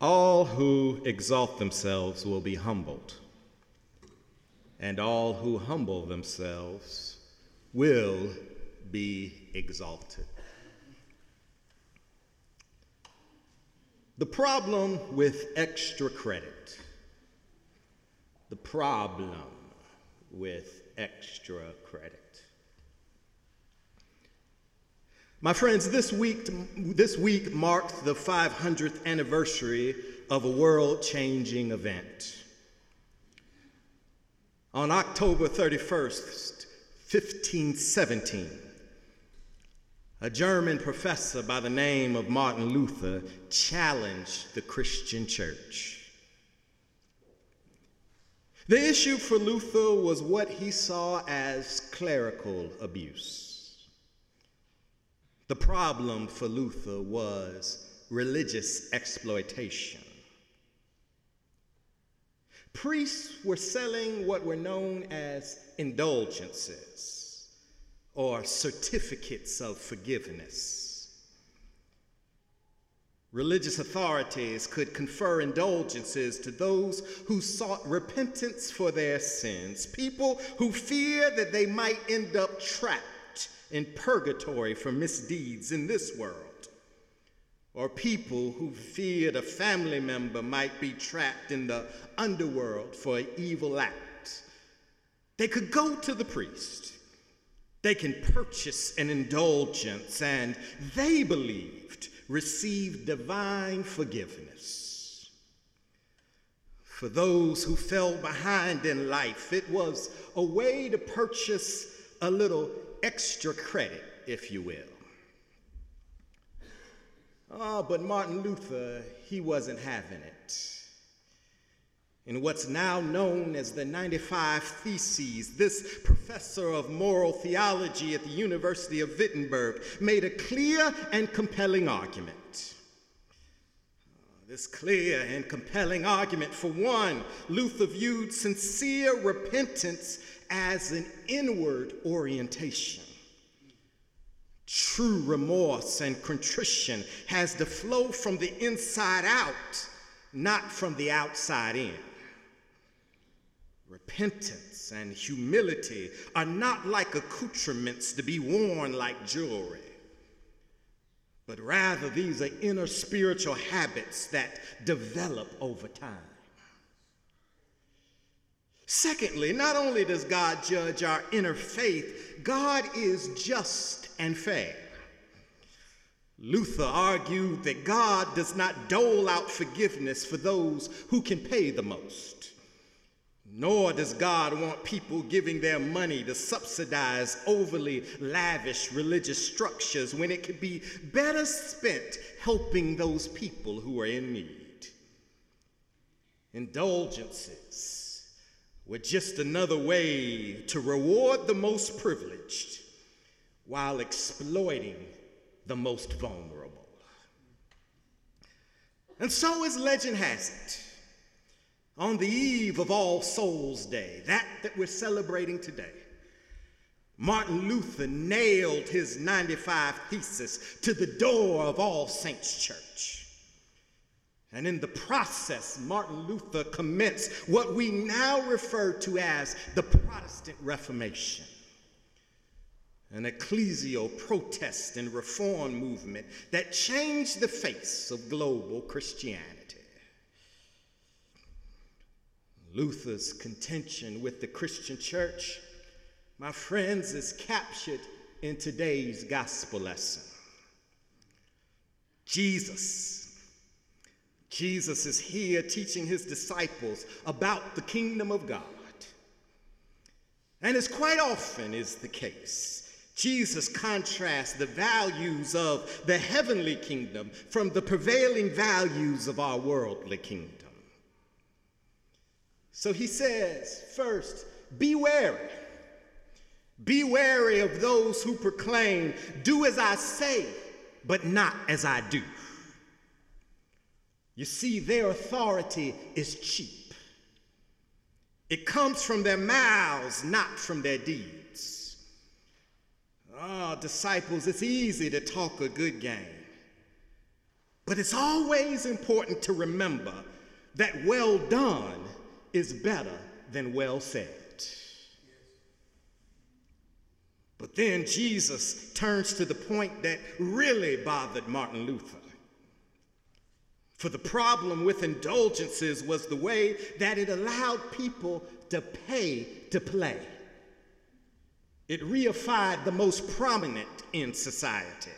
All who exalt themselves will be humbled, and all who humble themselves will be exalted. The problem with extra credit, the problem with extra credit. My friends, this week, this week marked the 500th anniversary of a world changing event. On October 31st, 1517, a German professor by the name of Martin Luther challenged the Christian church. The issue for Luther was what he saw as clerical abuse. The problem for Luther was religious exploitation. Priests were selling what were known as indulgences or certificates of forgiveness. Religious authorities could confer indulgences to those who sought repentance for their sins, people who feared that they might end up trapped in purgatory for misdeeds in this world, or people who feared a family member might be trapped in the underworld for an evil act. They could go to the priest. They can purchase an indulgence, and they believed receive divine forgiveness. For those who fell behind in life, it was a way to purchase a little extra credit, if you will. Oh, but Martin Luther, he wasn't having it. In what's now known as the 95 Theses, this professor of moral theology at the University of Wittenberg made a clear and compelling argument. Ah, this clear and compelling argument, for one, Luther viewed sincere repentance as an inward orientation. True remorse and contrition has to flow from the inside out, not from the outside in. Repentance and humility are not like accoutrements to be worn like jewelry, but rather these are inner spiritual habits that develop over time. Secondly, not only does God judge our inner faith, God is just and fair. Luther argued that God does not dole out forgiveness for those who can pay the most. Nor does God want people giving their money to subsidize overly lavish religious structures when it could be better spent helping those people who are in need. Indulgences were just another way to reward the most privileged while exploiting the most vulnerable. And so, as legend has it, on the eve of All Souls Day, that that we're celebrating today, Martin Luther nailed his 95 Thesis to the door of All Saints Church. And in the process, Martin Luther commenced what we now refer to as the Protestant Reformation, an ecclesial protest and reform movement that changed the face of global Christianity. Luther's contention with the Christian church, my friends, is captured in today's gospel lesson. Jesus Jesus is here teaching his disciples about the kingdom of God. And as quite often is the case, Jesus contrasts the values of the heavenly kingdom from the prevailing values of our worldly kingdom. So he says, first, be wary. Be wary of those who proclaim, do as I say, but not as I do. You see, their authority is cheap. It comes from their mouths, not from their deeds. Ah, oh, disciples, it's easy to talk a good game. But it's always important to remember that well done is better than well said. But then Jesus turns to the point that really bothered Martin Luther. For the problem with indulgences was the way that it allowed people to pay to play. It reified the most prominent in society.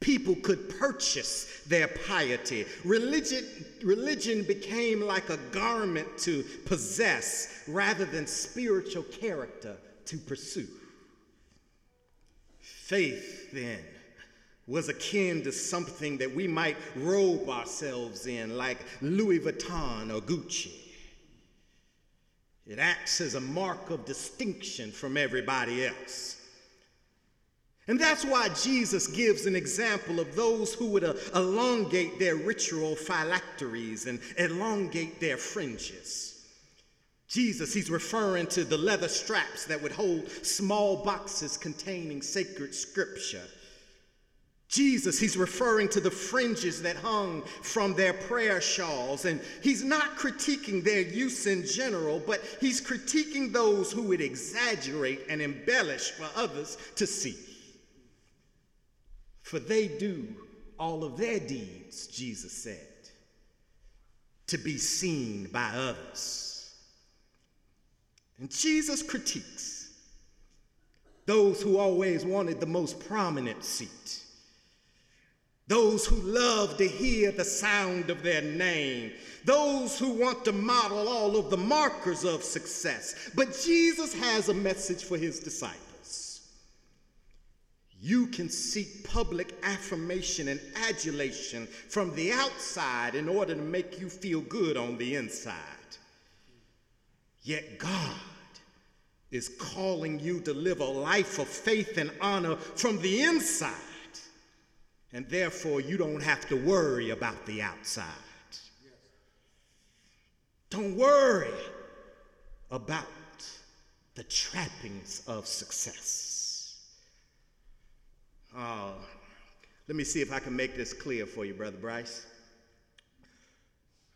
People could purchase their piety. Religion, religion became like a garment to possess rather than spiritual character to pursue. Faith, then, was akin to something that we might robe ourselves in, like Louis Vuitton or Gucci. It acts as a mark of distinction from everybody else. And that's why Jesus gives an example of those who would uh, elongate their ritual phylacteries and elongate their fringes. Jesus, he's referring to the leather straps that would hold small boxes containing sacred scripture. Jesus, he's referring to the fringes that hung from their prayer shawls, and he's not critiquing their use in general, but he's critiquing those who would exaggerate and embellish for others to see. For they do all of their deeds, Jesus said, to be seen by others. And Jesus critiques those who always wanted the most prominent seat, those who love to hear the sound of their name, those who want to model all of the markers of success. But Jesus has a message for his disciples. You can seek public affirmation and adulation from the outside in order to make you feel good on the inside. Yet God is calling you to live a life of faith and honor from the inside. And therefore, you don't have to worry about the outside. Don't worry about the trappings of success. Oh, let me see if I can make this clear for you, Brother Bryce.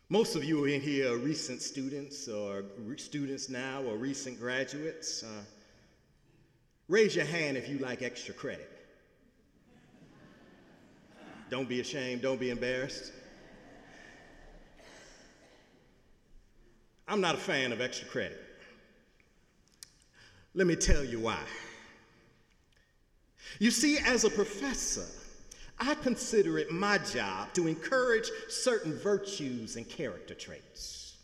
Most of you in here are recent students or students now or recent graduates. Uh, raise your hand if you like extra credit. Don't be ashamed, don't be embarrassed. I'm not a fan of extra credit. Let me tell you why. You see, as a professor, I consider it my job to encourage certain virtues and character traits.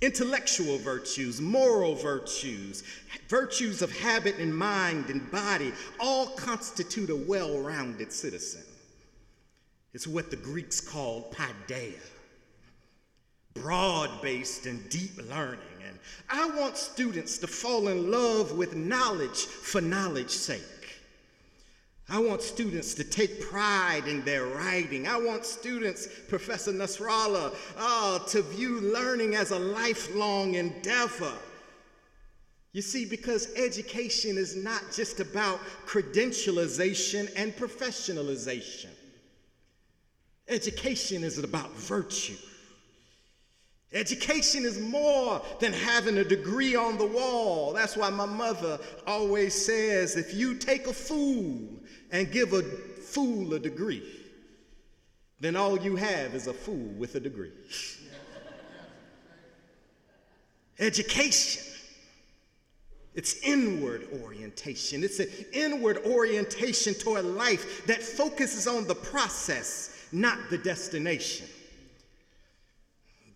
Intellectual virtues, moral virtues, virtues of habit and mind and body all constitute a well rounded citizen. It's what the Greeks called paideia, broad based and deep learning. And I want students to fall in love with knowledge for knowledge's sake. I want students to take pride in their writing. I want students, Professor Nasrallah, uh, to view learning as a lifelong endeavor. You see, because education is not just about credentialization and professionalization, education is about virtue. Education is more than having a degree on the wall. That's why my mother always says if you take a fool and give a fool a degree, then all you have is a fool with a degree. Education. It's inward orientation. It's an inward orientation toward life that focuses on the process, not the destination.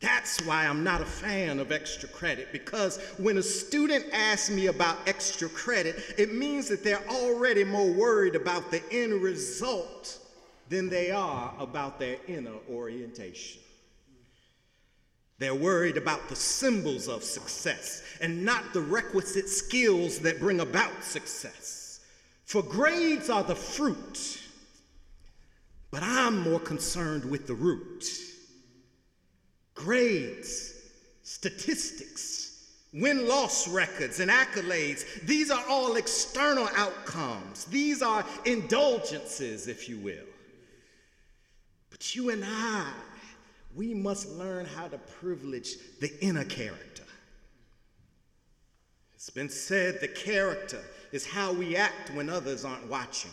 That's why I'm not a fan of extra credit because when a student asks me about extra credit, it means that they're already more worried about the end result than they are about their inner orientation. They're worried about the symbols of success and not the requisite skills that bring about success. For grades are the fruit, I'm more concerned with the root grades, statistics, win loss records, and accolades. These are all external outcomes. These are indulgences, if you will. But you and I, we must learn how to privilege the inner character. It's been said that character is how we act when others aren't watching.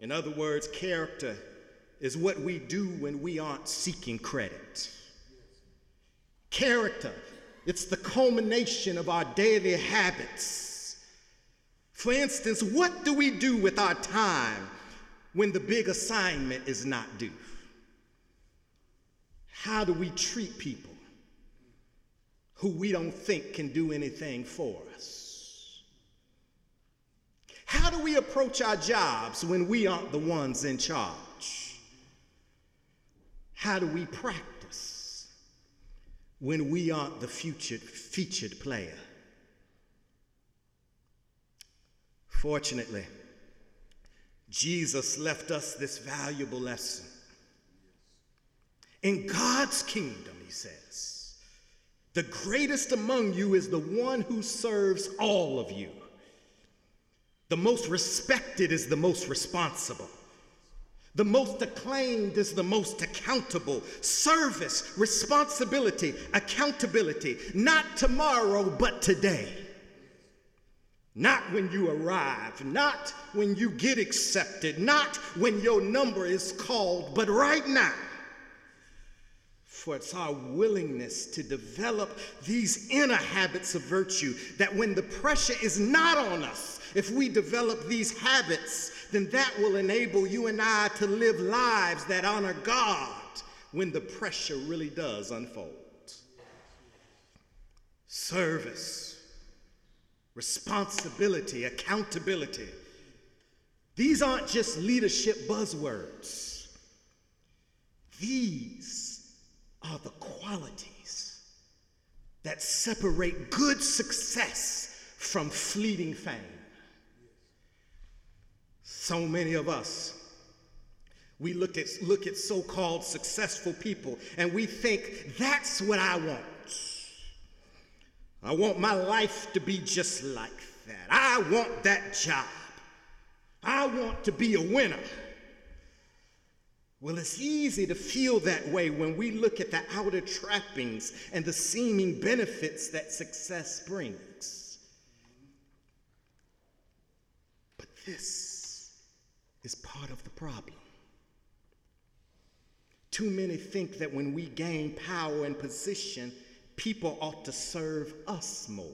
In other words, character is what we do when we aren't seeking credit. Character, it's the culmination of our daily habits. For instance, what do we do with our time when the big assignment is not due? How do we treat people who we don't think can do anything for us? How do we approach our jobs when we aren't the ones in charge? How do we practice when we aren't the featured, featured player? Fortunately, Jesus left us this valuable lesson. In God's kingdom, he says, the greatest among you is the one who serves all of you. The most respected is the most responsible. The most acclaimed is the most accountable. Service, responsibility, accountability, not tomorrow, but today. Not when you arrive, not when you get accepted, not when your number is called, but right now. For it's our willingness to develop these inner habits of virtue that when the pressure is not on us, if we develop these habits, then that will enable you and I to live lives that honor God when the pressure really does unfold. Service, responsibility, accountability. These aren't just leadership buzzwords. These are the qualities that separate good success from fleeting fame. So many of us, we look at, look at so called successful people and we think that's what I want. I want my life to be just like that. I want that job. I want to be a winner. Well, it's easy to feel that way when we look at the outer trappings and the seeming benefits that success brings. But this is part of the problem. Too many think that when we gain power and position, people ought to serve us more.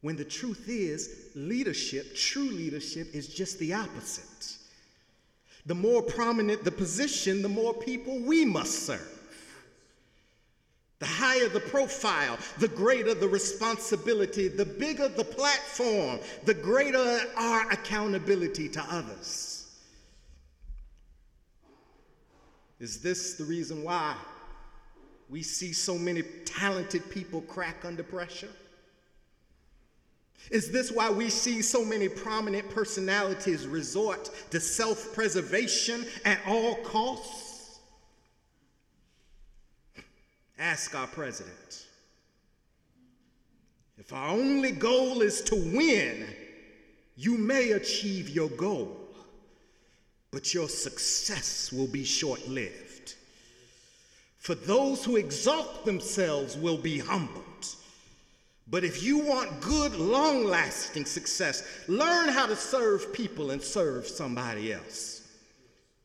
When the truth is, leadership, true leadership, is just the opposite. The more prominent the position, the more people we must serve. The higher the profile, the greater the responsibility, the bigger the platform, the greater our accountability to others. Is this the reason why we see so many talented people crack under pressure? Is this why we see so many prominent personalities resort to self preservation at all costs? Ask our president. If our only goal is to win, you may achieve your goal, but your success will be short lived. For those who exalt themselves will be humbled. But if you want good, long lasting success, learn how to serve people and serve somebody else.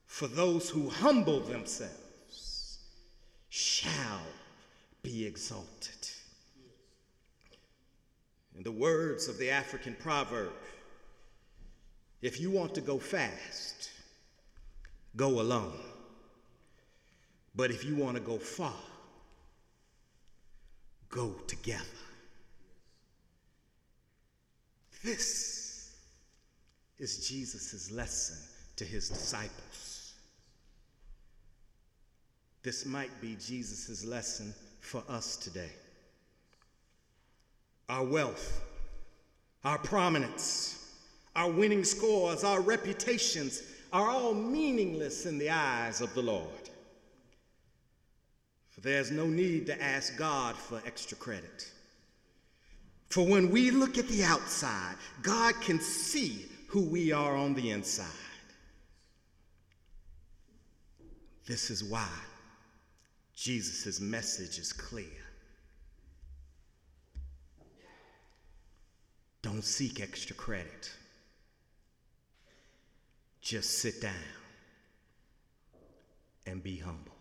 For those who humble themselves shall be exalted. In the words of the African proverb, if you want to go fast, go alone. But if you want to go far, go together. This is Jesus' lesson to his disciples. This might be Jesus' lesson for us today. Our wealth, our prominence, our winning scores, our reputations are all meaningless in the eyes of the Lord. For there's no need to ask God for extra credit. For when we look at the outside, God can see who we are on the inside. This is why Jesus' message is clear. Don't seek extra credit. Just sit down and be humble.